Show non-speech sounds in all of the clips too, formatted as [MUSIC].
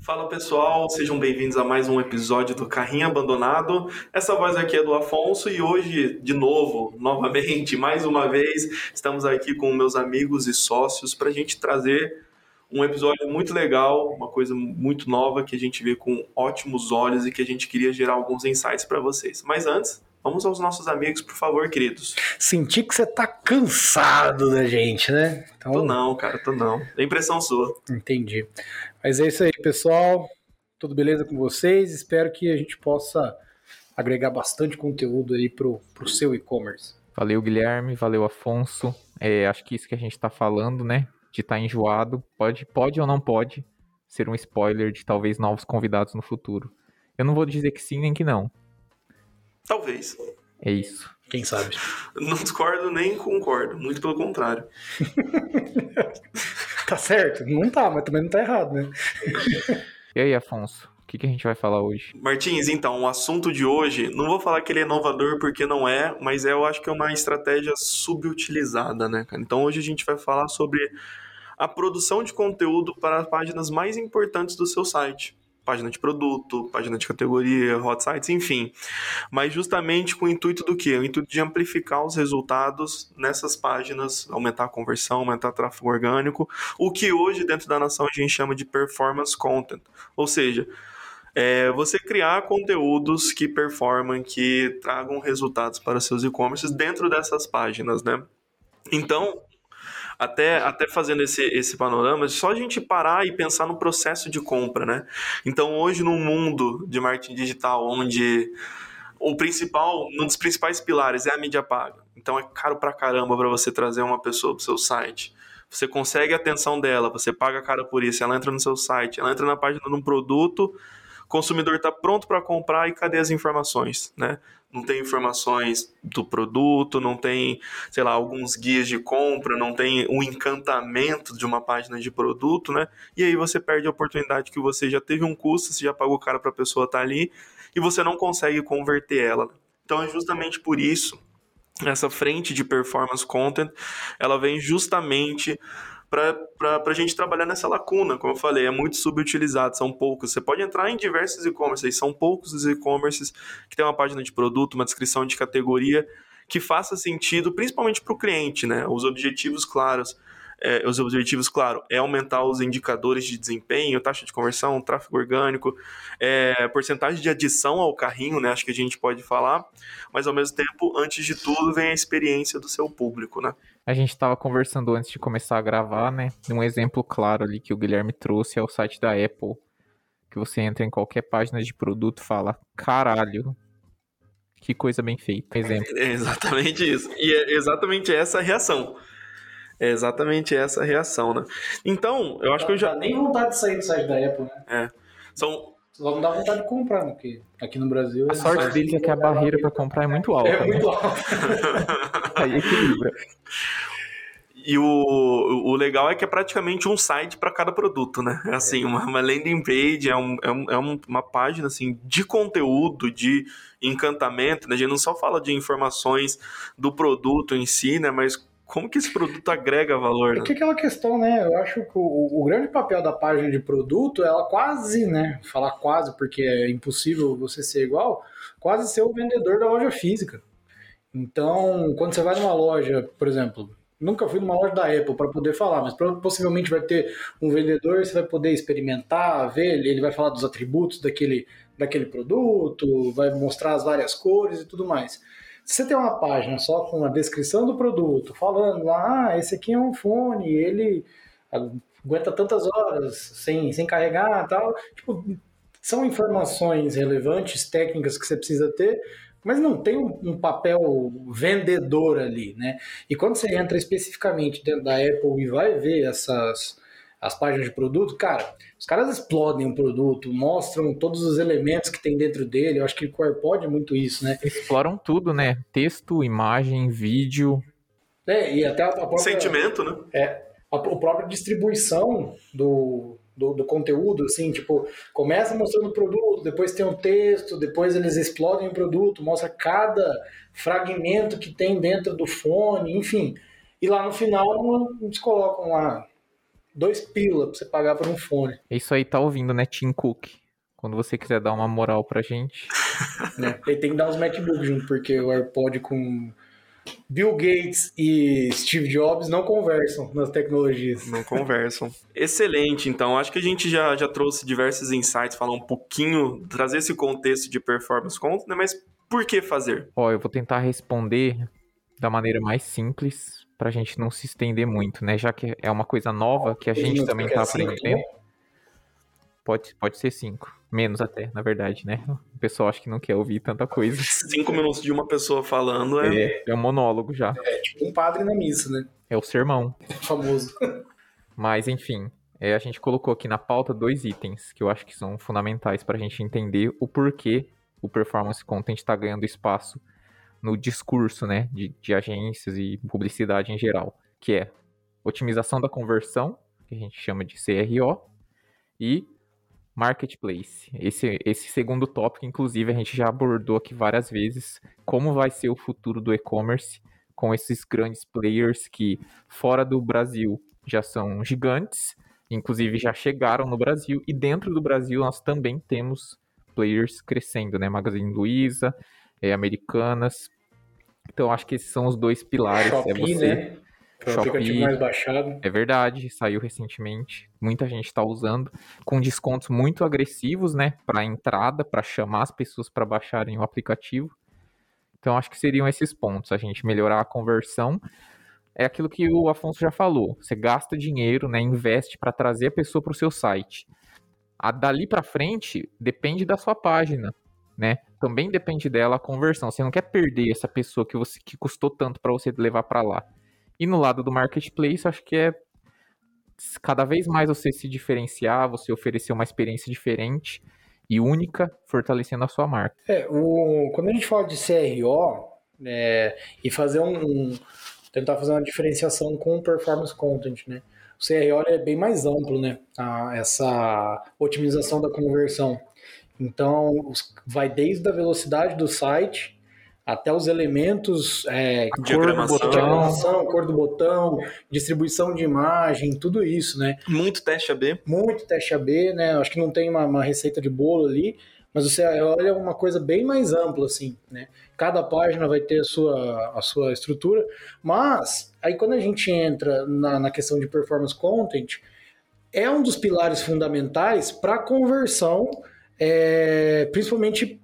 Fala pessoal, sejam bem-vindos a mais um episódio do Carrinho Abandonado. Essa voz aqui é do Afonso e hoje, de novo, novamente, mais uma vez, estamos aqui com meus amigos e sócios para a gente trazer um episódio muito legal, uma coisa muito nova que a gente vê com ótimos olhos e que a gente queria gerar alguns insights para vocês. Mas antes, vamos aos nossos amigos, por favor, queridos. Senti que você tá cansado da gente, né? Então... Tô não, cara, tô não. É impressão sua. Entendi. Mas é isso aí, pessoal. Tudo beleza com vocês? Espero que a gente possa agregar bastante conteúdo aí pro, pro seu e-commerce. Valeu, Guilherme. Valeu, Afonso. É, acho que isso que a gente está falando, né? de estar tá enjoado, pode, pode ou não pode ser um spoiler de talvez novos convidados no futuro. Eu não vou dizer que sim nem que não. Talvez. É isso. Quem sabe? [LAUGHS] Não discordo nem concordo, muito pelo contrário. [LAUGHS] tá certo? Não tá, mas também não tá errado, né? [LAUGHS] e aí, Afonso? O que, que a gente vai falar hoje? Martins, então, o assunto de hoje, não vou falar que ele é inovador porque não é, mas é, eu acho que é uma estratégia subutilizada, né, cara? Então hoje a gente vai falar sobre a produção de conteúdo para as páginas mais importantes do seu site. Página de produto, página de categoria, hot sites, enfim. Mas justamente com o intuito do quê? O intuito de amplificar os resultados nessas páginas, aumentar a conversão, aumentar o tráfego orgânico, o que hoje dentro da nação a gente chama de performance content. Ou seja, é você criar conteúdos que performam, que tragam resultados para seus e-commerces dentro dessas páginas, né? Então, até, até fazendo esse, esse panorama, só a gente parar e pensar no processo de compra, né? Então, hoje, no mundo de marketing digital, onde o principal, um dos principais pilares é a mídia paga. Então, é caro pra caramba para você trazer uma pessoa pro seu site. Você consegue a atenção dela, você paga cara por isso, ela entra no seu site, ela entra na página de um produto, o consumidor está pronto para comprar e cadê as informações, né? Não tem informações do produto, não tem, sei lá, alguns guias de compra, não tem o um encantamento de uma página de produto, né? E aí você perde a oportunidade que você já teve um custo, você já pagou cara para a pessoa estar tá ali e você não consegue converter ela. Então é justamente por isso essa frente de performance content, ela vem justamente para a gente trabalhar nessa lacuna, como eu falei, é muito subutilizado, são poucos. Você pode entrar em diversos e-commerces, são poucos os e-commerces que tem uma página de produto, uma descrição de categoria que faça sentido, principalmente para o cliente, né? Os objetivos claros é, os objetivos, claro, é aumentar os indicadores de desempenho, taxa de conversão, tráfego orgânico, é, porcentagem de adição ao carrinho, né? Acho que a gente pode falar, mas ao mesmo tempo, antes de tudo, vem a experiência do seu público, né? A gente estava conversando antes de começar a gravar, né? Um exemplo claro ali que o Guilherme trouxe é o site da Apple. Que você entra em qualquer página de produto e fala, caralho, que coisa bem feita. Exemplo. É exatamente isso. E é exatamente essa a reação. É exatamente essa a reação, né? Então, eu acho que eu já. Dá nem vontade de sair do site da Apple, né? É. São. Só não dá vontade de comprar, né? Porque aqui no Brasil. A sorte dele é que a barreira para comprar é muito alta. É né? muito alta. [LAUGHS] Aí equilibra. E o, o legal é que é praticamente um site para cada produto, né? É assim, uma, uma landing page, é, um, é, um, é uma página assim, de conteúdo, de encantamento. Né? A gente não só fala de informações do produto em si, né? Mas como que esse produto agrega valor? Né? É que aquela questão, né? Eu acho que o, o, grande papel da página de produto, ela quase, né? Falar quase, porque é impossível você ser igual, quase ser o vendedor da loja física. Então, quando você vai numa loja, por exemplo, nunca fui numa loja da Apple para poder falar, mas possivelmente vai ter um vendedor, você vai poder experimentar, ver, ele vai falar dos atributos daquele, daquele produto, vai mostrar as várias cores e tudo mais. Você tem uma página só com a descrição do produto, falando lá, ah, esse aqui é um fone, ele aguenta tantas horas sem, sem carregar tal, tipo, são informações relevantes, técnicas que você precisa ter, mas não tem um, um, papel vendedor ali, né? E quando você entra especificamente dentro da Apple e vai ver essas as páginas de produto, cara, os caras explodem o produto, mostram todos os elementos que tem dentro dele. Eu acho que o AirPod é muito isso, né? Exploram tudo, né? Texto, imagem, vídeo. É, e até a própria. Sentimento, né? É. A, a própria distribuição do, do, do, conteúdo, assim, tipo, começa mostrando o produto, depois tem um texto, depois eles explodem o produto, mostra cada fragmento que tem dentro do fone, enfim. E lá no final eles colocam lá dois pila pra você pagar por um fone. É isso aí, tá ouvindo, né, Tim Cook? Quando você quiser dar uma moral pra gente. [LAUGHS] né? Ele tem que dar uns MacBooks junto, porque o AirPod com Bill Gates e Steve Jobs não conversam nas tecnologias. Não conversam. Excelente, então. Acho que a gente já, já trouxe diversos insights, falar um pouquinho, trazer esse contexto de performance content, né? Mas por que fazer? Ó, eu vou tentar responder da maneira mais simples pra gente não se estender muito, né? Já que é uma coisa nova que a gente também tá aprendendo. Pode, pode ser cinco. Menos até, na verdade, né? O pessoal acha que não quer ouvir tanta coisa. [LAUGHS] Cinco minutos de uma pessoa falando é. É, é um monólogo já. É tipo um padre na missa, né? É o sermão. [LAUGHS] famoso. Mas, enfim, é, a gente colocou aqui na pauta dois itens que eu acho que são fundamentais para a gente entender o porquê o performance content está ganhando espaço no discurso né, de, de agências e publicidade em geral, que é otimização da conversão, que a gente chama de CRO, e Marketplace. Esse, esse segundo tópico, inclusive, a gente já abordou aqui várias vezes como vai ser o futuro do e-commerce com esses grandes players que, fora do Brasil, já são gigantes, inclusive já chegaram no Brasil, e dentro do Brasil nós também temos players crescendo, né? Magazine Luiza, é, Americanas. Então, acho que esses são os dois pilares. Shopee, é você, né? Foi o aplicativo mais baixado. É verdade, saiu recentemente. Muita gente está usando com descontos muito agressivos, né, para entrada, para chamar as pessoas para baixarem o aplicativo. Então acho que seriam esses pontos, a gente melhorar a conversão. É aquilo que o Afonso já falou. Você gasta dinheiro, né, investe para trazer a pessoa para o seu site. A dali para frente depende da sua página, né? Também depende dela a conversão. Você não quer perder essa pessoa que você que custou tanto para você levar para lá. E no lado do marketplace, acho que é cada vez mais você se diferenciar, você oferecer uma experiência diferente e única, fortalecendo a sua marca. É, o, quando a gente fala de CRO é, e fazer um, um, tentar fazer uma diferenciação com o performance content, né? O CRO é bem mais amplo, né? Essa otimização da conversão. Então, vai desde a velocidade do site até os elementos, é. Cor, diagramação, cor do botão, distribuição de imagem, tudo isso, né? Muito teste AB. Muito teste AB, né? Acho que não tem uma, uma receita de bolo ali, mas você olha uma coisa bem mais ampla, assim, né? Cada página vai ter a sua, a sua estrutura, mas aí quando a gente entra na, na questão de performance content, é um dos pilares fundamentais para conversão, é, principalmente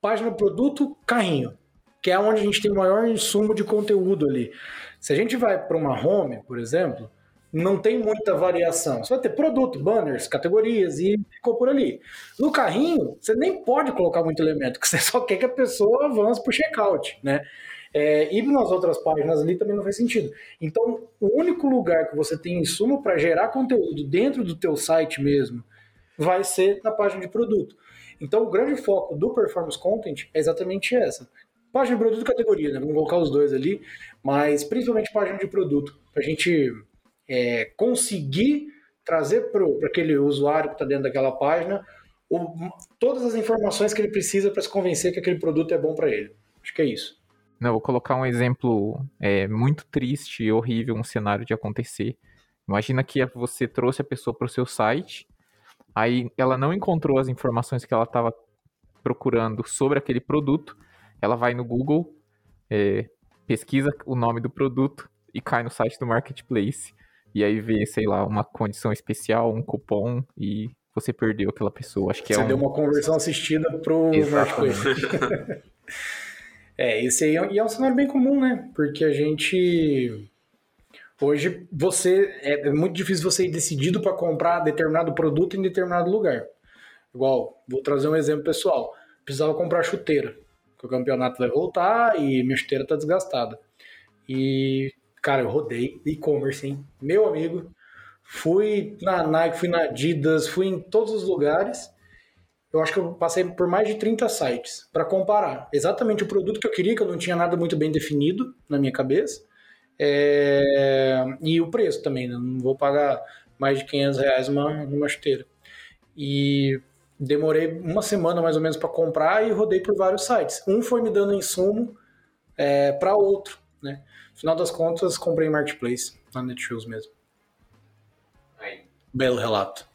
página produto, carrinho que é onde a gente tem o maior insumo de conteúdo ali. Se a gente vai para uma home, por exemplo, não tem muita variação. Você vai ter produto, banners, categorias e ficou por ali. No carrinho, você nem pode colocar muito elemento, [LAUGHS] porque você só quer que a pessoa avance para o checkout, né? É, e nas outras páginas ali também não faz sentido. Então, o único lugar que você tem insumo para gerar conteúdo dentro do teu site mesmo vai ser na página de produto. Então, o grande foco do performance content é exatamente essa. Página de produto categoria, né? Vamos colocar os dois ali, mas principalmente página de produto, para a gente é, conseguir trazer para aquele usuário que está dentro daquela página o, todas as informações que ele precisa para se convencer que aquele produto é bom para ele. Acho que é isso. Não, vou colocar um exemplo é, muito triste e horrível, um cenário de acontecer. Imagina que você trouxe a pessoa para o seu site, aí ela não encontrou as informações que ela estava procurando sobre aquele produto, ela vai no Google, é, pesquisa o nome do produto e cai no site do marketplace. E aí vê, sei lá, uma condição especial, um cupom e você perdeu aquela pessoa. Acho que você é um... deu uma conversão assistida pro marketplace. [LAUGHS] é, esse aí é, e é um cenário bem comum, né? Porque a gente Hoje você é, é muito difícil você ir decidido para comprar determinado produto em determinado lugar. Igual, vou trazer um exemplo pessoal. Precisava comprar chuteira que o campeonato vai voltar e minha chuteira tá desgastada. E, cara, eu rodei e-commerce, hein? Meu amigo, fui na Nike, fui na Adidas, fui em todos os lugares. Eu acho que eu passei por mais de 30 sites para comparar exatamente o produto que eu queria, que eu não tinha nada muito bem definido na minha cabeça. É... E o preço também, né? não vou pagar mais de 500 reais numa, numa chuteira. E demorei uma semana mais ou menos para comprar e rodei por vários sites. Um foi me dando insumo é, para outro. né? No final das contas, comprei Marketplace, na Netshoes mesmo. Aí. Belo relato.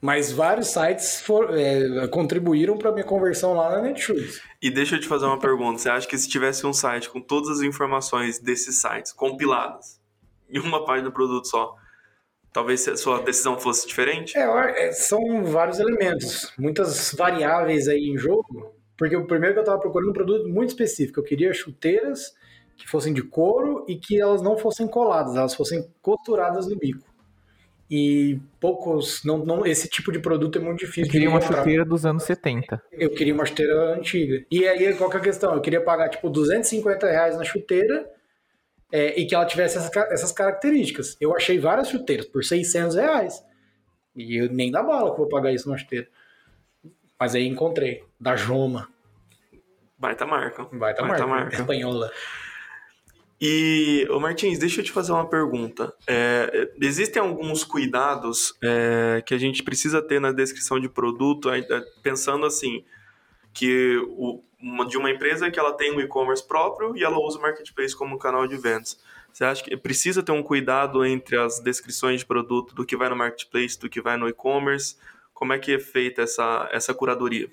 Mas vários sites for, é, contribuíram para minha conversão lá na Netshoes. E deixa eu te fazer uma pergunta. Você acha que se tivesse um site com todas as informações desses sites compiladas em uma página do produto só, talvez a sua decisão fosse diferente? É, é, são vários elementos, muitas variáveis aí em jogo. Porque o primeiro que eu estava procurando um produto muito específico. Eu queria chuteiras que fossem de couro e que elas não fossem coladas, elas fossem costuradas no bico. E poucos. Não, não, esse tipo de produto é muito difícil Eu queria de uma chuteira dos anos 70. Eu queria uma chuteira antiga. E aí, qual que é a questão? Eu queria pagar, tipo, 250 reais na chuteira é, e que ela tivesse essa ca- essas características. Eu achei várias chuteiras por 600 reais. E eu nem dá bala que eu vou pagar isso numa chuteira. Mas aí encontrei, da Joma. Baita marca. Baita, Baita marca, marca. espanhola. E, ô Martins, deixa eu te fazer uma pergunta. É, existem alguns cuidados é, que a gente precisa ter na descrição de produto, aí, é, pensando assim, que o- uma- de uma empresa que ela tem um e-commerce próprio e ela usa o marketplace como canal de vendas. Você acha que precisa ter um cuidado entre as descrições de produto do que vai no marketplace, do que vai no e-commerce? Como é que é feita essa, essa curadoria?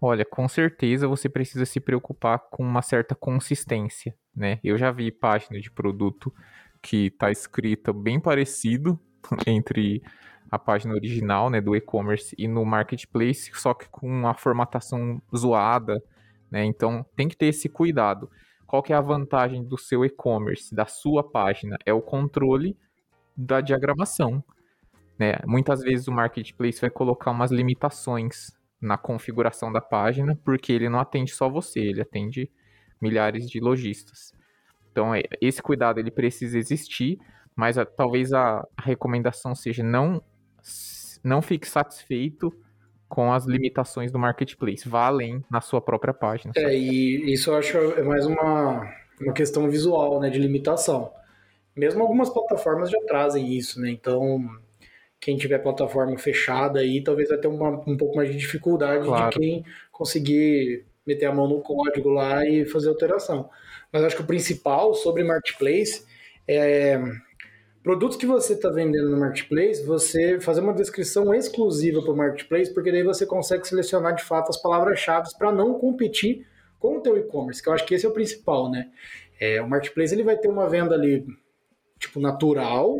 Olha, com certeza você precisa se preocupar com uma certa consistência, né? Eu já vi página de produto que tá escrita bem parecido [LAUGHS] entre a página original, né, do e-commerce e no marketplace, só que com uma formatação zoada, né? Então tem que ter esse cuidado. Qual que é a vantagem do seu e-commerce, da sua página? É o controle da diagramação, né? Muitas vezes o marketplace vai colocar umas limitações na configuração da página, porque ele não atende só você, ele atende milhares de lojistas. Então, é- esse cuidado ele precisa existir, mas a- talvez a, recomendação seja não, não fique satisfeito com as limitações do marketplace, vá além na sua própria página. É, e isso eu acho é mais uma, uma questão visual, né, de limitação. Mesmo algumas plataformas já trazem isso, né? Então, quem tiver plataforma fechada aí, talvez vai ter uma- um pouco mais de dificuldade Claro. de quem conseguir meter a mão no código lá e fazer alteração. Mas acho que o principal sobre marketplace é produtos que você está vendendo no marketplace, você fazer uma descrição exclusiva para o marketplace, porque daí você consegue selecionar de fato as palavras-chave para não competir com o teu e-commerce, que eu acho que esse é o principal, né? É, o marketplace ele vai ter uma venda ali tipo natural,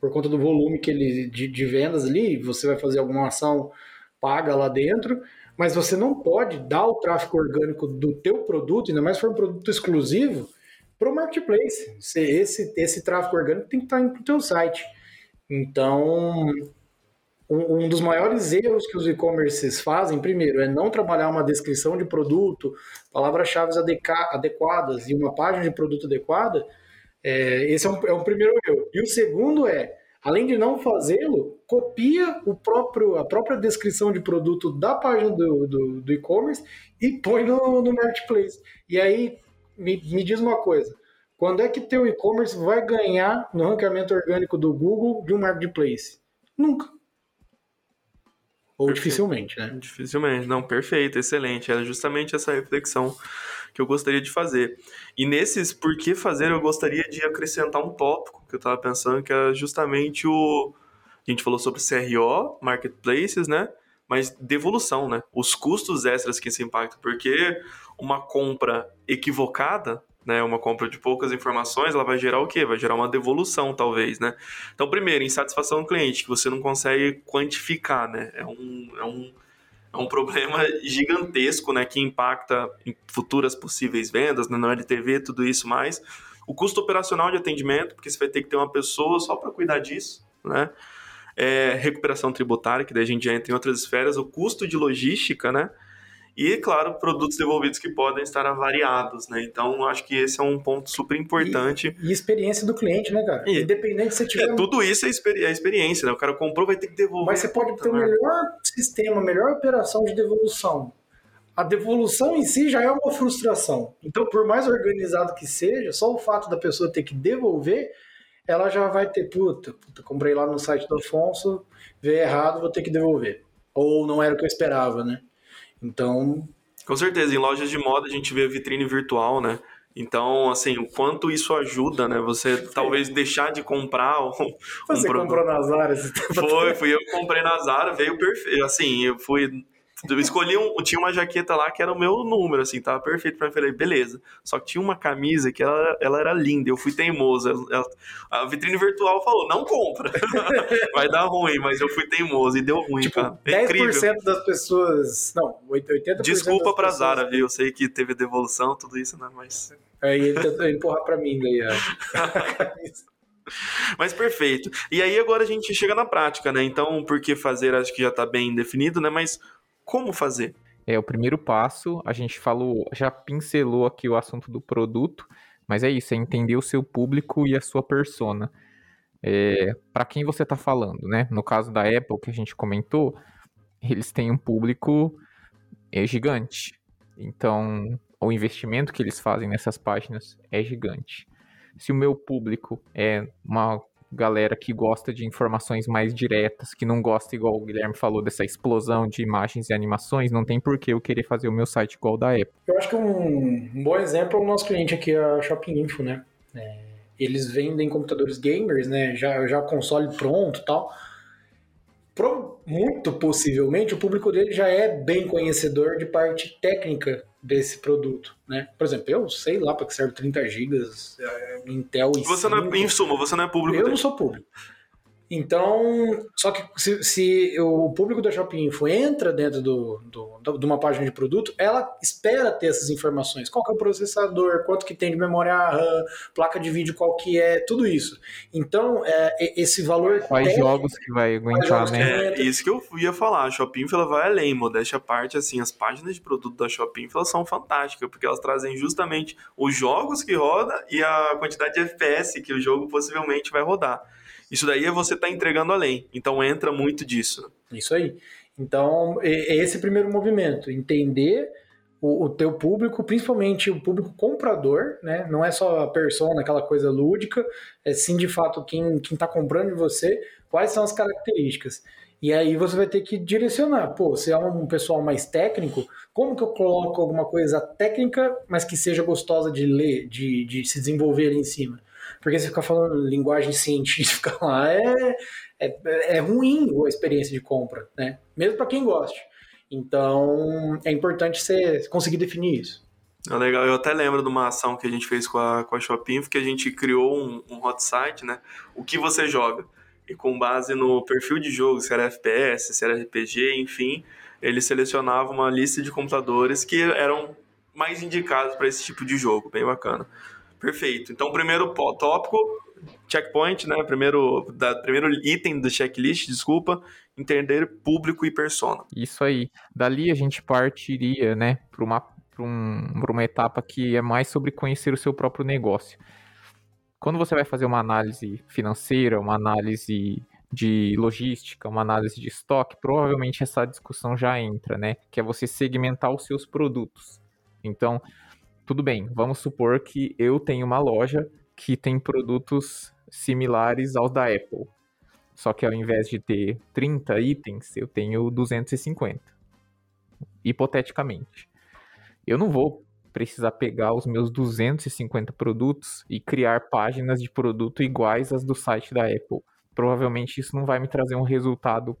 por conta do volume que ele de, de vendas ali, você vai fazer alguma ação paga lá dentro, mas você não pode dar o tráfego orgânico do teu produto, ainda mais se for um produto exclusivo, para o marketplace. Esse, esse tráfego orgânico tem que estar indo para o teu site. Então, um, dos maiores erros que os e-commerces fazem, primeiro, é não trabalhar uma descrição de produto, palavras-chave adequadas e uma página de produto adequada. É, esse é um, é um primeiro erro. E o segundo é, além de não fazê-lo, copia o próprio, a própria descrição de produto da página do, do, do e-commerce e põe no, no marketplace. E aí, me, me diz uma coisa. Quando é que teu e-commerce vai ganhar no ranqueamento orgânico do Google de um marketplace? Nunca. Ou Perfeito. dificilmente, né? Dificilmente, não, perfeito, excelente. Era justamente essa reflexão que eu gostaria de fazer. E nesses por que fazer, eu gostaria de acrescentar um tópico que eu estava pensando, que é justamente o. A gente falou sobre CRO, marketplaces, né? Mas devolução, né? Os custos extras que isso impacta, porque uma compra equivocada, né? Uma compra de poucas informações, ela vai gerar o quê? Vai gerar uma devolução, talvez, né? Então, primeiro, insatisfação do cliente, que você não consegue quantificar, né? É um, é um, é um problema gigantesco, né? Que impacta em futuras possíveis vendas, né, no LTV, tudo isso mais. O custo operacional de atendimento, porque você vai ter que ter uma pessoa só para cuidar disso, né? É, recuperação tributária, que daí a gente já entra em outras esferas, o custo de logística, né? E, claro, produtos devolvidos que podem estar avariados, né? Então, acho que esse é um ponto super importante. E experiência do cliente, né, cara? E- Independente se você tiver É, tudo isso é, experi- é experiência, né? O cara comprou, vai ter que devolver. Mas você pode ter o merda. melhor sistema, a melhor operação de devolução. A devolução em si já é uma frustração. Então, por mais organizado que seja, só o fato da pessoa ter que devolver, ela já vai ter, puta, puta comprei lá no site do Afonso, veio errado, vou ter que devolver. Ou não era o que eu esperava, né? Então, Com certeza, em lojas de moda a gente vê vitrine virtual, né? Então, assim, o quanto isso ajuda, né? Você talvez deixar de comprar um, Você um comprou nas Zara? Foi, fui eu que comprei na Zara, veio perfeito. Assim, eu fui escolhi um. Tinha uma jaqueta lá que era o meu número, assim, tava perfeito pra mim. Falei, beleza. Só que tinha uma camisa que ela, ela era linda, eu fui teimoso. Ela, a vitrine virtual falou, não compra. [LAUGHS] Vai dar ruim, mas eu fui teimoso e deu ruim, tipo, cara. É 10% incrível. das pessoas. Não, 80% Desculpa pra pessoas- Zara, viu? Eu sei que teve devolução, tudo isso, né? Mas. Aí ele tentou empurrar pra mim daí. [LAUGHS] Mas perfeito. E aí agora a gente chega na prática, né? Então, por que fazer, acho que já tá bem definido, né? Mas como fazer? É o primeiro passo. A gente falou, já pincelou aqui o assunto do produto, mas é isso, é entender o seu público e a sua persona. É, para quem você está falando, né? No caso da Apple que a gente comentou, eles têm um público é, gigante. Então, o investimento que eles fazem nessas páginas é gigante. Se o meu público é uma galera que gosta de informações mais diretas, que não gosta, igual o Guilherme falou, dessa explosão de imagens e animações, não tem por que eu querer fazer o meu site igual da Apple. Eu acho que um, um bom exemplo é o nosso cliente aqui, a Shopping Info, né? É, eles vendem computadores gamers, né? Já, já console pronto e tal. Pro- muito possivelmente o público dele já é bem conhecedor de parte técnica desse produto, né? Por exemplo, eu sei lá para que serve 30 GB, é, Intel e Você não é, em suma, você não é público eu dele. não sou público. Então, só que se, se o público da Shopping Info entra dentro do, do- do- de uma página de produto, ela espera ter essas informações. Qual que é o processador, quanto que tem de memória RAM, placa de vídeo qual que é, tudo isso. Então, é, esse valor... Quais técnico- jogos que vai aguentar, né? É isso que eu ia falar. A Shopping ela vai além, modéstia à parte, assim, as páginas de produto da Shopping elas são fantásticas, porque elas trazem justamente os jogos que roda e a quantidade de FPS que o jogo possivelmente vai rodar. Isso daí é você tá entregando além. Então entra muito disso. Isso aí. Então, é esse primeiro movimento, entender o, o teu público, principalmente o público comprador, né? Não é só a persona, aquela coisa lúdica, é sim de fato quem quem está comprando de você, quais são as características. E aí você vai ter que direcionar. Pô, se é um pessoal mais técnico, como que eu coloco alguma coisa técnica, mas que seja gostosa de ler, de, de se desenvolver ali em cima? Porque você ficar falando linguagem científica lá é, é, é ruim a experiência de compra, né? Mesmo para quem goste. Então, é importante você conseguir definir isso. É legal, eu até lembro de uma ação que a gente fez com a, com a Shopping, que a gente criou um, um hot site, né? O que você joga. E com base no perfil de jogo, se era FPS, se era RPG, enfim, ele selecionava uma lista de computadores que eram mais indicados para esse tipo de jogo. Bem bacana. Perfeito. Então, primeiro tópico, checkpoint, né? Primeiro, da, primeiro item do checklist, desculpa, entender público e persona. Isso aí. Dali a gente partiria, né, para uma, um, uma etapa que é mais sobre conhecer o seu próprio negócio. Quando você vai fazer uma análise financeira, uma análise de logística, uma análise de estoque, provavelmente essa discussão já entra, né? Que é você segmentar os seus produtos. Então, tudo bem, vamos supor que eu tenho uma loja que tem produtos similares aos da Apple. Só que ao invés de ter 30 itens, eu tenho 250. Hipoteticamente. Eu não vou precisar pegar os meus 250 produtos e criar páginas de produto iguais às do site da Apple. Provavelmente isso não vai me trazer um resultado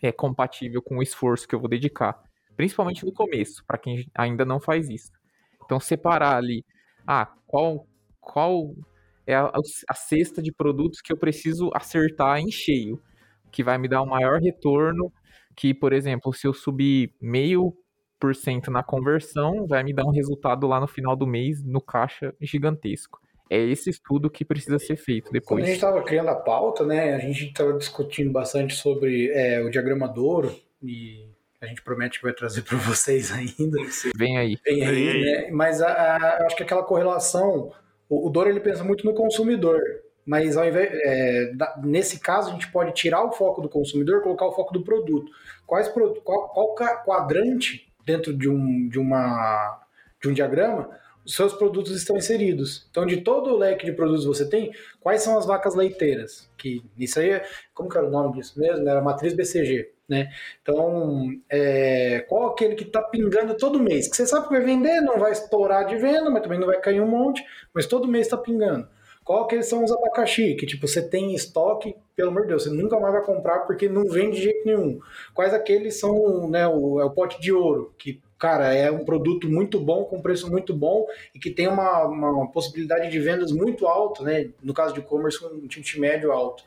é, compatível com o esforço que eu vou dedicar. Principalmente no começo, para quem ainda não faz isso. Então, separar ali, ah, qual, qual é a, a cesta de produtos que eu preciso acertar em cheio, que vai me dar um maior retorno, que, por exemplo, se eu subir meio por cento na conversão, vai me dar um resultado lá no final do mês no caixa gigantesco. É esse estudo que precisa ser feito Quando a depois. gente estava criando a pauta, né, a gente estava discutindo bastante sobre é, o diagrama Douro e a gente promete que vai trazer para vocês [LAUGHS] ainda. Vem aí. Vem aí, Vem aí. né? Mas a, a- eu acho que aquela correlação, o, o Douro ele pensa muito no consumidor, mas ao invés, é, da- nesse caso a gente pode tirar o foco do consumidor, e colocar o foco do produto. Quais pro- qual, qual quadrante dentro de um, de uma de um diagrama seus produtos estão inseridos. Então, de todo o leque de produtos que você tem, quais são as vacas leiteiras? Que isso aí, é, como que era o nome disso mesmo? Era matriz BCG, né? Então, é, qual aquele que está pingando todo mês? Que você sabe que vai vender, não vai estourar de venda, mas também não vai cair um monte, mas todo mês está pingando. Qual que são os abacaxi? Que tipo, você tem estoque, pelo amor de Deus, você nunca mais vai comprar porque não vende de jeito nenhum. Quais aqueles são, né, o, é o pote de ouro, que cara, é um produto muito bom, com preço muito bom e que tem uma, uma possibilidade de vendas muito alta, né? No caso de e-commerce, um ticket médio alto.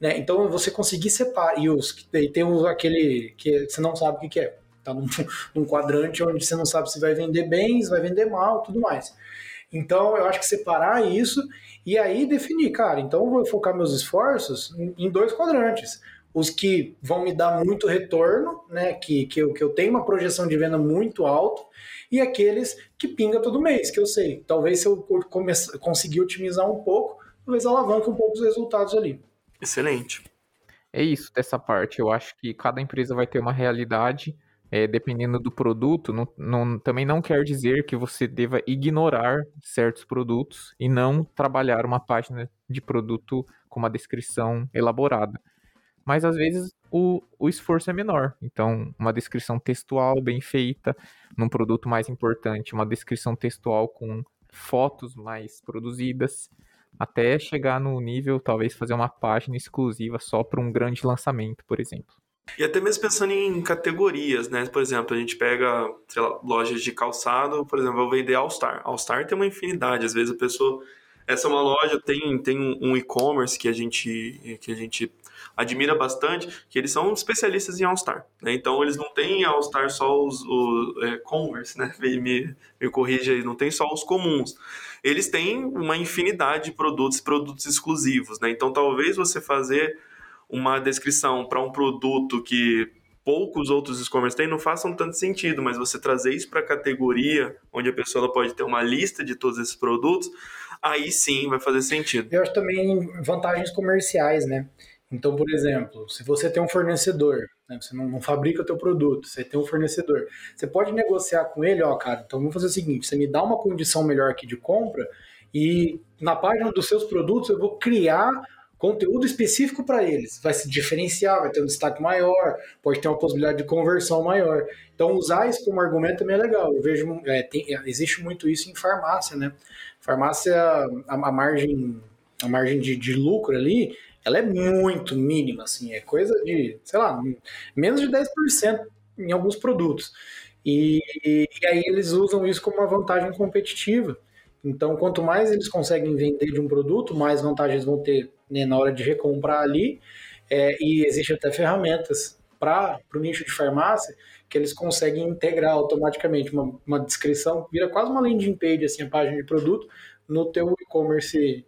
Né? Então, você conseguir separar. E, os, e tem aquele que você não sabe o que, é. Tá num, [LAUGHS] num quadrante onde você não sabe se vai vender bem, se vai vender mal, tudo mais. Então, eu acho que separar isso e aí definir, cara, então eu vou focar meus esforços em dois quadrantes os que vão me dar muito retorno, né, que, que, eu, que eu tenho uma projeção de venda muito alta, e aqueles que pinga todo mês, que eu sei. Talvez se eu comece, conseguir otimizar um pouco, talvez alavanque um pouco os resultados ali. Excelente. É isso dessa parte. Eu acho que cada empresa vai ter uma realidade, é, dependendo do produto. Não, não, também não quer dizer que você deva ignorar certos produtos e não trabalhar uma página de produto com uma descrição elaborada mas às vezes o, o esforço é menor. Então, uma descrição textual bem feita, num produto mais importante, uma descrição textual com fotos mais produzidas, até chegar no nível, talvez, fazer uma página exclusiva só para um grande lançamento, por exemplo. E até mesmo pensando em categorias, né? Por exemplo, a gente pega, sei lá, lojas de calçado, por exemplo, eu vou vender All Star. All Star tem uma infinidade, às vezes a pessoa essa é uma loja, tem, tem um e-commerce que a gente que a gente admira bastante, que eles são especialistas em All-Star. Né? Então, eles não têm All-Star só os, os é, Converse, né? Me, me, me corrija aí, não tem só os comuns. Eles têm uma infinidade de produtos, produtos exclusivos. Né? Então, talvez você fazer uma descrição para um produto que poucos outros e-commerce têm, não façam tanto sentido, mas você trazer isso para a categoria, onde a pessoa pode ter uma lista de todos esses produtos, aí sim vai fazer sentido. Eu acho também vantagens comerciais, né? Então, por exemplo, se você tem um fornecedor, né, você não, não, fabrica o teu produto, você tem um fornecedor, você pode negociar com ele, ó, cara, então vamos fazer o seguinte, você me dá uma condição melhor aqui de compra e na página dos seus produtos eu vou criar conteúdo específico para eles. Vai se diferenciar, vai ter um destaque maior, pode ter uma possibilidade de conversão maior. Então, usar isso como argumento também é legal. Eu vejo, é, tem, existe muito isso em farmácia, né? Farmácia, a, a margem, a margem de, de lucro ali ela é muito mínima, assim, é coisa de, sei lá, menos de 10% em alguns produtos. E, e, aí eles usam isso como uma vantagem competitiva. Então, quanto mais eles conseguem vender de um produto, mais vantagens vão ter né, na hora de recomprar ali. É, e existem até ferramentas para o nicho de farmácia que eles conseguem integrar automaticamente uma, uma descrição, vira quase uma landing page, assim, a página de produto, no teu e-commerce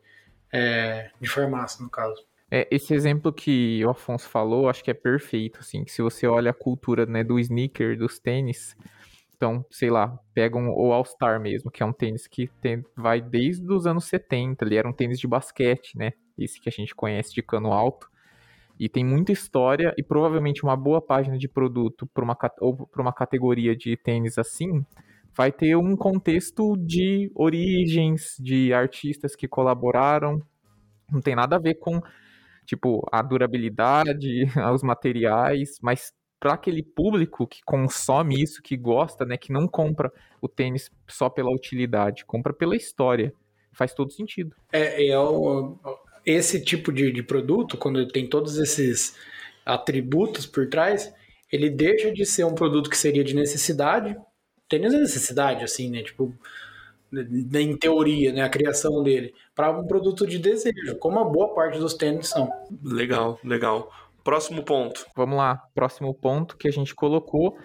é, de farmácia, no caso. É, esse exemplo que o Afonso falou, acho que é perfeito, assim, que se você olha a cultura, né, do sneaker, dos tênis, então, sei lá, pegam o All-Star mesmo, que é um tênis que tem, vai desde os anos 70, ele era um tênis de basquete, né, esse que a gente conhece de cano alto, e tem muita história e provavelmente uma boa página de produto uma, ou para uma categoria de tênis assim, vai ter um contexto de origens, de artistas que colaboraram, não tem nada a ver com tipo, a durabilidade, [LAUGHS] os materiais, mas para aquele público que consome isso, que gosta, né, que não compra o tênis só pela utilidade, compra pela história, faz todo sentido. É, é o, esse tipo de, de produto, quando tem todos esses atributos por trás, ele deixa de ser um produto que seria de necessidade, tênis é necessidade, assim, né, tipo, em teoria, né, a criação dele, para um produto de desejo, como a boa parte dos tênis são. Legal, legal. Próximo ponto. Vamos lá, próximo ponto que a gente colocou.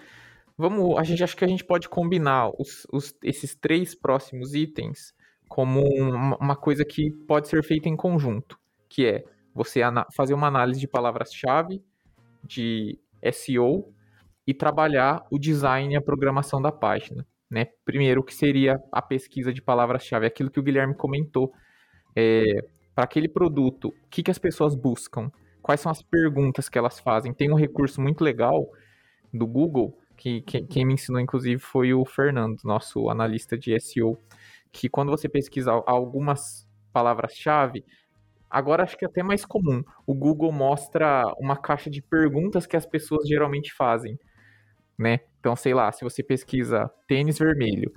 Vamos, a gente acho que a gente pode combinar os, os, esses três próximos itens como uma, uma coisa que pode ser feita em conjunto, que é você fazer uma análise de palavras-chave, de SEO e trabalhar o design e a programação da página. Né? Primeiro, que seria a pesquisa de palavras-chave, aquilo que o Guilherme comentou. É, para aquele produto, o que, que as pessoas buscam? Quais são as perguntas que elas fazem? Tem um recurso muito legal do Google, que, que quem me ensinou, inclusive, foi o Fernando, nosso analista de SEO, que quando você pesquisa algumas palavras-chave, agora acho que é até mais comum, o Google mostra uma caixa de perguntas que as pessoas geralmente fazem, né? Então, sei lá, se você pesquisa tênis vermelho,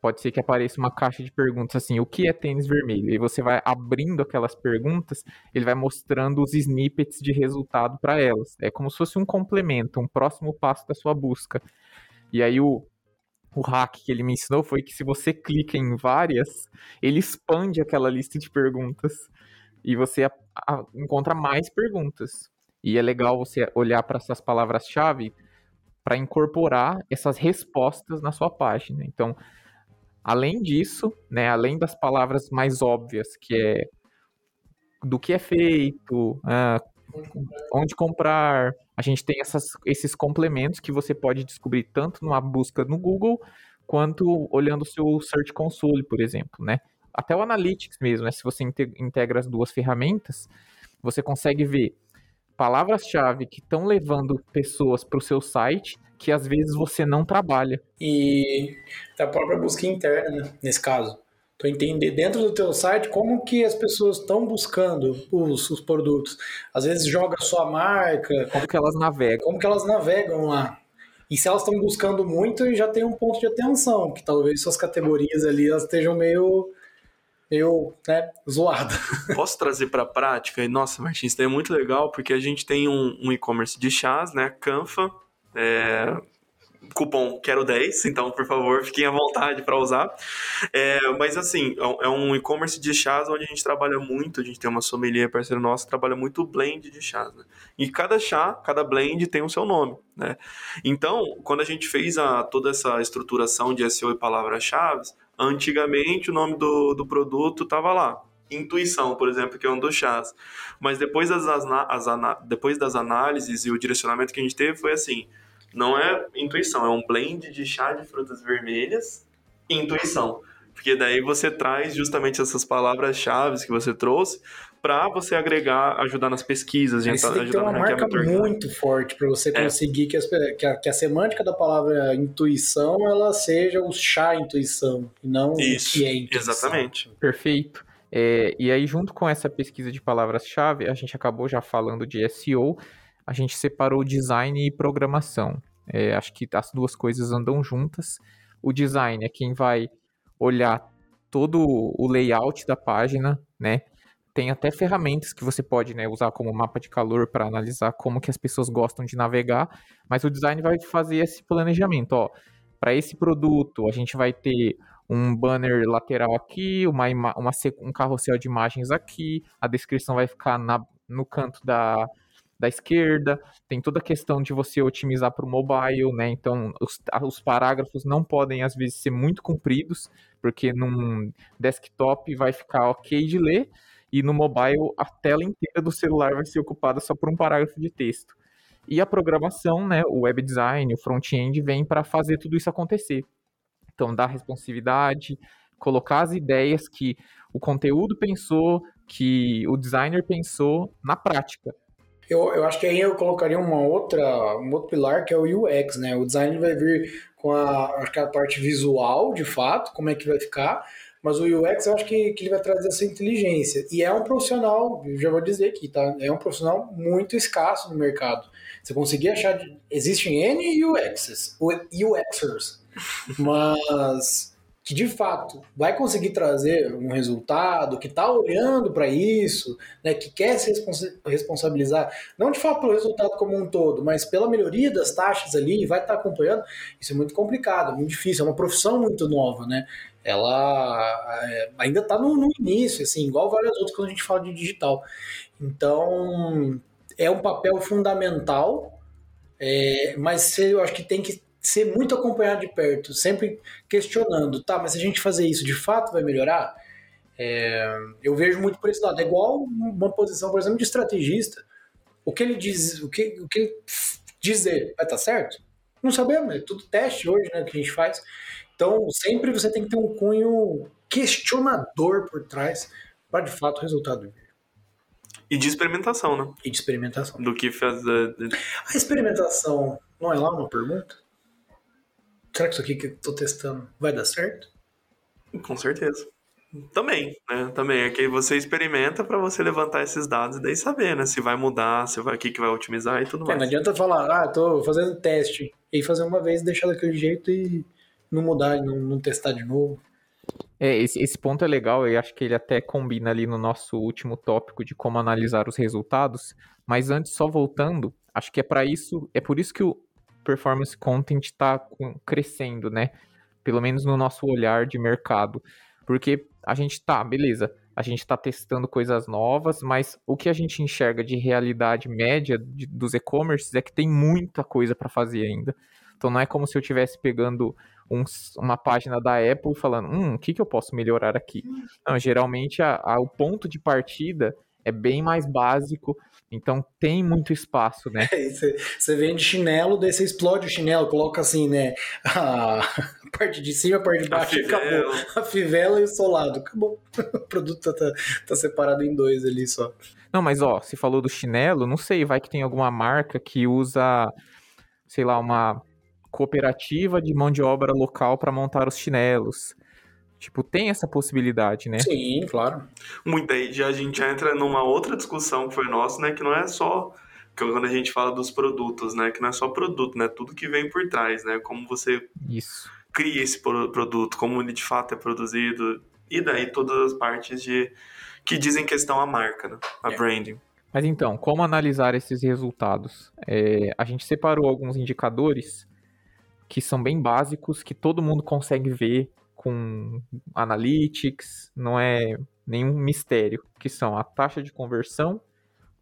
pode ser que apareça uma caixa de perguntas assim, o que é tênis vermelho? E você vai abrindo aquelas perguntas, ele vai mostrando os snippets de resultado para elas. É como se fosse um complemento, um próximo passo da sua busca. E aí o, o hack que ele me ensinou foi que se você clica em várias, ele expande aquela lista de perguntas e você a, a, encontra mais perguntas. E é legal você olhar para essas palavras-chave para incorporar essas respostas na sua página. Então, Além disso, né, além das palavras mais óbvias, que é do que é feito, uh, onde comprar, a gente tem essas, esses complementos que você pode descobrir tanto numa busca no Google, quanto olhando o seu Search Console, por exemplo, né? Até o Analytics mesmo, né? Se você integra as duas ferramentas, você consegue ver palavras-chave que estão levando pessoas para o seu site que às vezes você não trabalha. E a própria busca interna, né, nesse caso. Tu entender dentro do teu site como que as pessoas estão buscando os, os produtos. Às vezes joga a sua marca. Como que elas navegam. Como que elas navegam lá. E se elas estão buscando muito, já tem um ponto de atenção, que talvez suas categorias ali elas estejam meio meio né, zoada. [LAUGHS] Posso trazer para a prática? Nossa, Martins, isso é muito legal porque a gente tem um, um e-commerce de chás, né? Canfa, é, cupom quero 10, então por favor fiquem à vontade para usar. É, mas assim, é um é e-commerce de chás onde a gente trabalha muito, a gente tem uma sommelier parceiro nosso que trabalha muito blend de chás, né? E cada chá, cada blend tem o seu nome, né? Então, quando a gente fez a, toda essa estruturação de SEO e palavras-chave, antigamente o nome do, do produto estava lá, intuição, por exemplo, que é um dos chás. Mas depois das, as, as, depois das análises e o direcionamento que a gente teve foi assim: não é intuição, é um blend de chá de frutas vermelhas e intuição. Porque daí você traz justamente essas palavras-chave que você trouxe para você agregar, ajudar nas pesquisas, Aí você tem que ter uma marca muito forte para você é. conseguir que, as, que, a, que, a, semântica da palavra intuição ela seja o chá intuição e não Isso, o que é intuição. Exatamente. Perfeito. É, e aí, junto com essa pesquisa de palavras-chave, a gente acabou já falando de SEO, a gente separou design e programação. É, acho que as duas coisas andam juntas. O design é quem vai olhar todo o layout da página, né? Tem até ferramentas que você pode né, usar como mapa de calor para analisar como que as pessoas gostam de navegar, mas o design vai fazer esse planejamento. Ó, para esse produto, a gente vai ter um banner lateral aqui, uma, uma, um carrossel de imagens aqui, a descrição vai ficar na, no canto da, da esquerda, tem toda a questão de você otimizar para o mobile, né? Então, os, os, parágrafos não podem, às vezes, ser muito compridos, porque num desktop vai ficar ok de ler, e no mobile a tela inteira do celular vai ser ocupada só por um parágrafo de texto. E a programação, né, o web design, o front-end, vem para fazer tudo isso acontecer. Então, dar responsividade, colocar as ideias que o conteúdo pensou, que o designer pensou na prática. Eu, eu acho que aí eu colocaria uma outra, um outro pilar que é o UX, né? O design vai vir com a, acho que a parte visual, de fato, como é que vai ficar, mas o UX eu acho que, que ele vai trazer essa inteligência. E é um profissional, já vou dizer aqui, tá? É um profissional muito escasso no mercado. Você conseguir achar. Existem N UXs, UXers, [LAUGHS] mas que de fato vai conseguir trazer um resultado, que está olhando para isso, né, que quer se responsabilizar, não de fato pelo resultado como um todo, mas pela melhoria das taxas ali, vai estar tá acompanhando, isso é muito complicado, muito difícil, é uma profissão muito nova, né? Ela é, ainda está no, no, início, assim, igual várias outras quando a gente fala de digital. Então, é um papel fundamental, é, mas eu acho que tem que ser muito acompanhado de perto, sempre questionando, tá, mas se a gente fazer isso de fato vai melhorar? É, eu vejo muito por esse lado. É igual uma posição, por exemplo, de estrategista. O que ele diz, o que, o que ele dizer vai estar tá certo? Não sabemos, é tudo teste hoje, né, que a gente faz. Então, sempre você tem que ter um cunho questionador por trás para de fato o resultado vir. E de experimentação, né? E de experimentação. Do que fazer. A experimentação não é lá uma pergunta? Será que isso aqui que eu tô testando vai dar certo? Com certeza. Também, né? Também. É que você experimenta para você levantar esses dados e daí saber, né? Se vai mudar, se vai, o que, que vai otimizar e tudo É, mais. não adianta falar, ah, tô fazendo teste. E fazer uma vez, deixar daquele jeito e não mudar, e não, não testar de novo. É, esse, esse ponto é legal, eu acho que ele até combina ali no nosso último tópico de como analisar os resultados, mas antes, só voltando, acho que é para isso, é por isso que o performance content está crescendo, né? Pelo menos no nosso olhar de mercado. Porque a gente tá, beleza, a gente tá testando coisas novas, mas o que a gente enxerga de realidade média de- dos e-commerces é que tem muita coisa para fazer ainda. Então não é como se eu estivesse pegando um- uma página da Apple e falando, hum, o que, que eu posso melhorar aqui? Não, geralmente a- a- o ponto de partida é bem mais básico, então tem muito espaço, né? [LAUGHS] Você, vende chinelo, daí você explode o chinelo, coloca assim, né? A [LAUGHS] parte de cima, a parte de A baixo, e acabou. A fivela e o solado, acabou. [LAUGHS] O produto tá, tá- tá separado em dois ali só. Não, mas ó, você falou do chinelo, não sei, vai que tem alguma marca que usa, sei lá, uma cooperativa de mão de obra local para montar os chinelos. Tipo, tem essa possibilidade, né? Sim, claro. Muita aí já a gente já entra numa outra discussão que foi nossa, né? Que não é só que quando a gente fala dos produtos, né? Que não é só produto, né? Tudo que vem por trás, né? Como você Isso. cria esse pro- produto, como ele de fato é produzido, e daí todas as partes de que dizem questão a marca, né? A É. branding. Mas então, como analisar esses resultados? É, a gente separou alguns indicadores que são bem básicos, que todo mundo consegue ver com analytics, não é nenhum mistério, que são a taxa de conversão,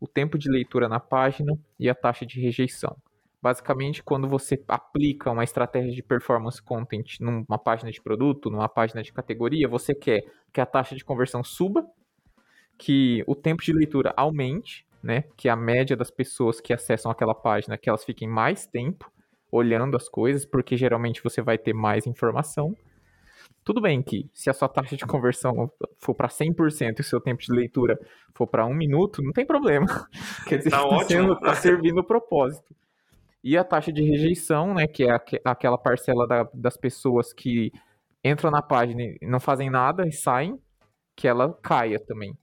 o tempo de leitura na página e a taxa de rejeição. Basicamente, quando você aplica uma estratégia de performance content numa página de produto, numa página de categoria, você quer que a taxa de conversão suba, que o tempo de leitura aumente, né? Que a média das pessoas que acessam aquela página, que elas fiquem mais tempo olhando as coisas, porque geralmente você vai ter mais informação. Tudo bem que se a sua taxa de conversão for para 100% e o seu tempo de leitura for para um minuto, não tem problema. [LAUGHS] Quer dizer, Tá tá, ótimo. sendo- tá servindo o propósito. E a taxa de rejeição, né, que é aque- aquela parcela da- das pessoas que entram na página e não fazem nada e saem, que ela caia também.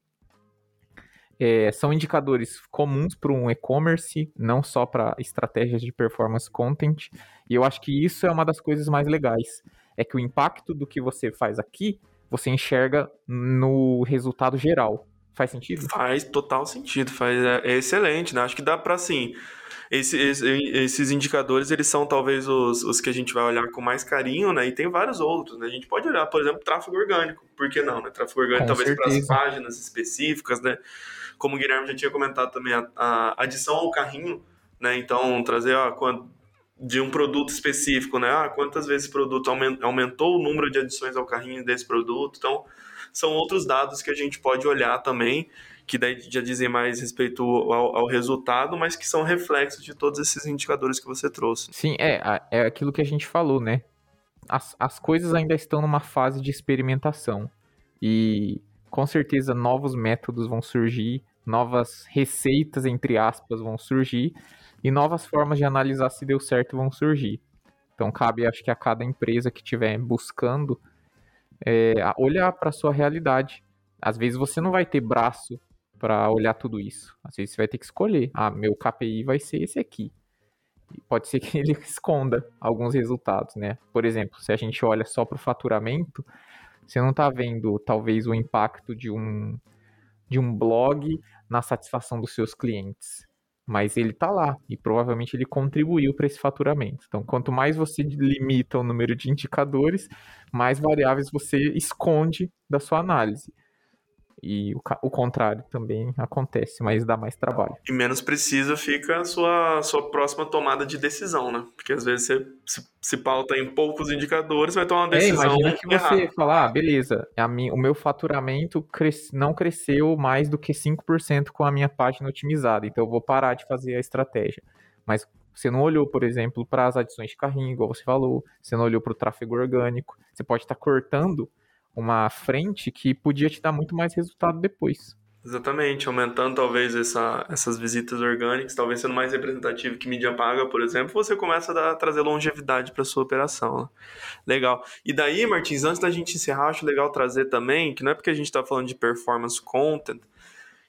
É, são indicadores comuns para um e-commerce, não só para estratégias de performance content. E eu acho que isso é uma das coisas mais legais. É que o impacto do que você faz aqui, você enxerga no resultado geral. Faz sentido? Faz total sentido, faz, é, é excelente, né? Acho que dá pra, assim, esse- esse- esses indicadores, eles são talvez os, os que a gente vai olhar com mais carinho, né? E tem vários outros, né? A gente pode olhar, por exemplo, tráfego orgânico, por que não, né? Tráfego orgânico Com talvez para as páginas específicas, né? Como o Guilherme já tinha comentado também, a, a adição ao carrinho, né? Então, trazer ó, quan- de um produto específico, né? Ah, quantas vezes esse produto aumen- aumentou o número de adições ao carrinho desse produto. Então, são outros dados que a gente pode olhar também, que daí já dizem mais respeito ao, ao resultado, mas que são reflexos de todos esses indicadores que você trouxe. Sim, é, é aquilo que a gente falou, né? As, as coisas ainda estão numa fase de experimentação. E com certeza novos métodos vão surgir, novas receitas, entre aspas, vão surgir, e novas formas de analisar se deu certo vão surgir. Então cabe, acho que a cada empresa que estiver buscando é, olhar para sua realidade. Às vezes você não vai ter braço para olhar tudo isso. Às vezes você vai ter que escolher. Ah, meu KPI vai ser esse aqui. E pode ser que [LAUGHS] ele esconda alguns resultados, né? Por exemplo, se a gente olha só para o faturamento, você não está vendo talvez o impacto de um de um blog na satisfação dos seus clientes, mas ele está lá e provavelmente ele contribuiu para esse faturamento. Então, quanto mais você limita o número de indicadores, mais variáveis você esconde da sua análise. E o, o contrário também acontece, mas dá mais trabalho. E menos precisa fica a sua, sua próxima tomada de decisão, né? Porque às vezes você se, se pauta em poucos indicadores, vai tomar uma É, decisão imagina que errada. você fala, ah, beleza, a o meu faturamento cres- não cresceu mais do que 5% com a minha página otimizada, então eu vou parar de fazer a estratégia. Mas você não olhou, por exemplo, para as adições de carrinho, igual você falou, você não olhou para o tráfego orgânico, você pode estar cortando uma frente que podia te dar muito mais resultado depois. Exatamente, aumentando talvez essa, essas visitas orgânicas, talvez sendo mais representativo que mídia paga, por exemplo, você começa a dar, trazer longevidade para sua operação. Né? Legal. E daí, Martins, antes da gente encerrar, acho legal trazer também que não é porque a gente está falando de performance content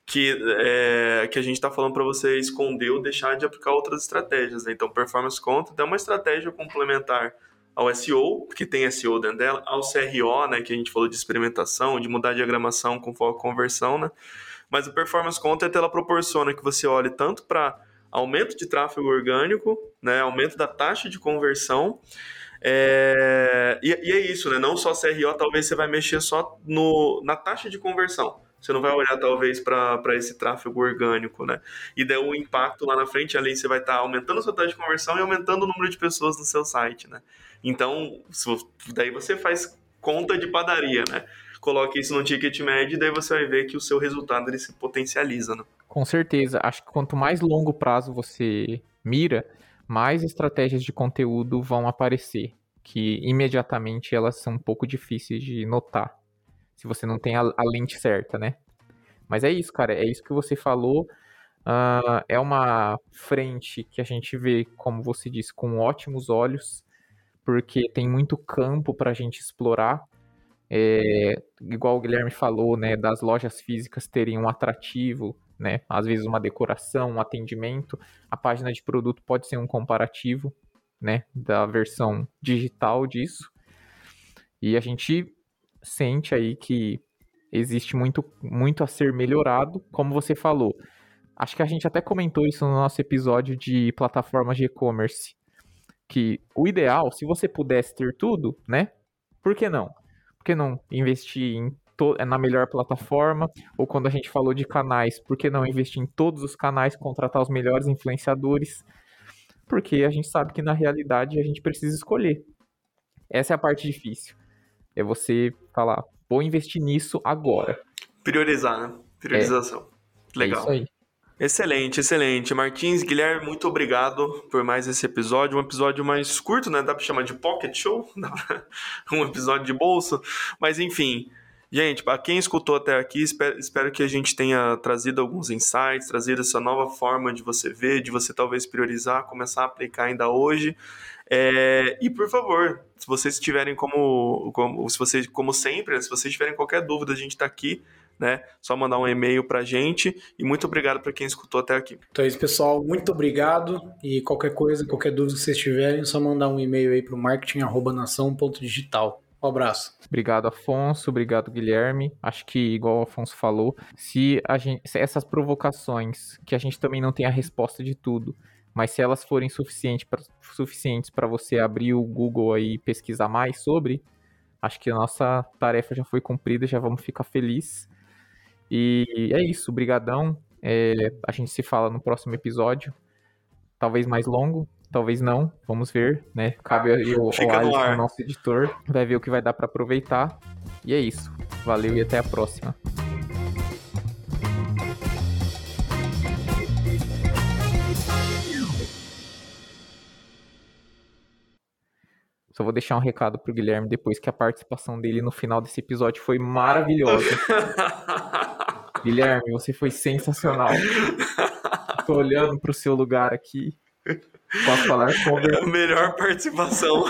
que, é, que a gente está falando para você esconder ou deixar de aplicar outras estratégias. Né? Então, performance content é uma estratégia complementar ao SEO, que tem SEO dentro dela, ao CRO, né, que a gente falou de experimentação, de mudar a diagramação com foco em conversão, né? Mas o performance content ela proporciona que você olhe tanto para aumento de tráfego orgânico, né, aumento da taxa de conversão, é... E, e, é isso, né? Não só CRO, talvez você vai mexer só no, na taxa de conversão. Você não vai olhar, talvez, para esse tráfego orgânico, né? E daí o impacto lá na frente, além você vai estar tá aumentando a sua taxa de conversão e aumentando o número de pessoas no seu site, né? Então, daí você faz conta de padaria, né? Coloque isso no ticket médio e daí você vai ver que o seu resultado ele se potencializa, né? Com certeza. Acho que quanto mais longo prazo você mira, mais estratégias de conteúdo vão aparecer, que imediatamente elas são um pouco difíceis de notar se você não tem a, a lente certa, né? Mas é isso, cara, é isso que você falou. Uh, é uma frente que a gente vê, como você disse, com ótimos olhos, porque tem muito campo para a gente explorar. É, igual o Guilherme falou, né, das lojas físicas terem um atrativo, né, às vezes uma decoração, um atendimento. A página de produto pode ser um comparativo, né, da versão digital disso. E a gente sente aí que existe muito, muito a ser melhorado, como você falou. Acho que a gente até comentou isso no nosso episódio de plataformas de e-commerce. Que o ideal, se você pudesse ter tudo, né? Por que não? Por que não investir em na melhor plataforma? Ou quando a gente falou de canais, por que não investir em todos os canais, contratar os melhores influenciadores? Porque a gente sabe que na realidade a gente precisa escolher. Essa é a parte difícil. É você falar, vou investir nisso agora. Priorizar, né? Priorização. É. Legal. É isso aí. Excelente, excelente. Martins, Guilherme, muito obrigado por mais esse episódio. Um episódio mais curto, né? Dá pra chamar de pocket show? [LAUGHS] [LAUGHS] um episódio de bolso. Mas enfim, gente, para quem escutou até aqui, espero, espero que a gente tenha trazido alguns insights, trazido essa nova forma de você ver, de você talvez priorizar, começar a aplicar ainda hoje. É, e por favor, se vocês tiverem como, como, se vocês, como sempre, né, se vocês tiverem qualquer dúvida, a gente está aqui, né? Só mandar um e-mail para a gente e muito obrigado para quem escutou até aqui. Então é isso, pessoal. Muito obrigado e qualquer coisa, qualquer dúvida que vocês tiverem, é só mandar um e-mail aí para o marketing@nação.digital. Um abraço. Obrigado, Afonso. Obrigado, Guilherme. Acho que, igual o Afonso falou, se, a gente, se essas provocações, que a gente também não tem a resposta de tudo, mas se elas forem suficiente pra, suficientes para você abrir o Google aí e pesquisar mais sobre, acho que a nossa tarefa já foi cumprida, já vamos ficar felizes. E é isso, brigadão. É, a gente se fala no próximo episódio, talvez mais longo, talvez não, vamos ver, né? Cabe aí o, o nosso editor, vai ver o que vai dar para aproveitar. E é isso. Valeu e até a próxima. Só vou deixar um recado pro Guilherme depois que a participação dele no final desse episódio foi maravilhosa. [LAUGHS] Guilherme, você foi sensacional. [LAUGHS] Tô olhando pro seu lugar aqui. Posso falar? É a melhor participação.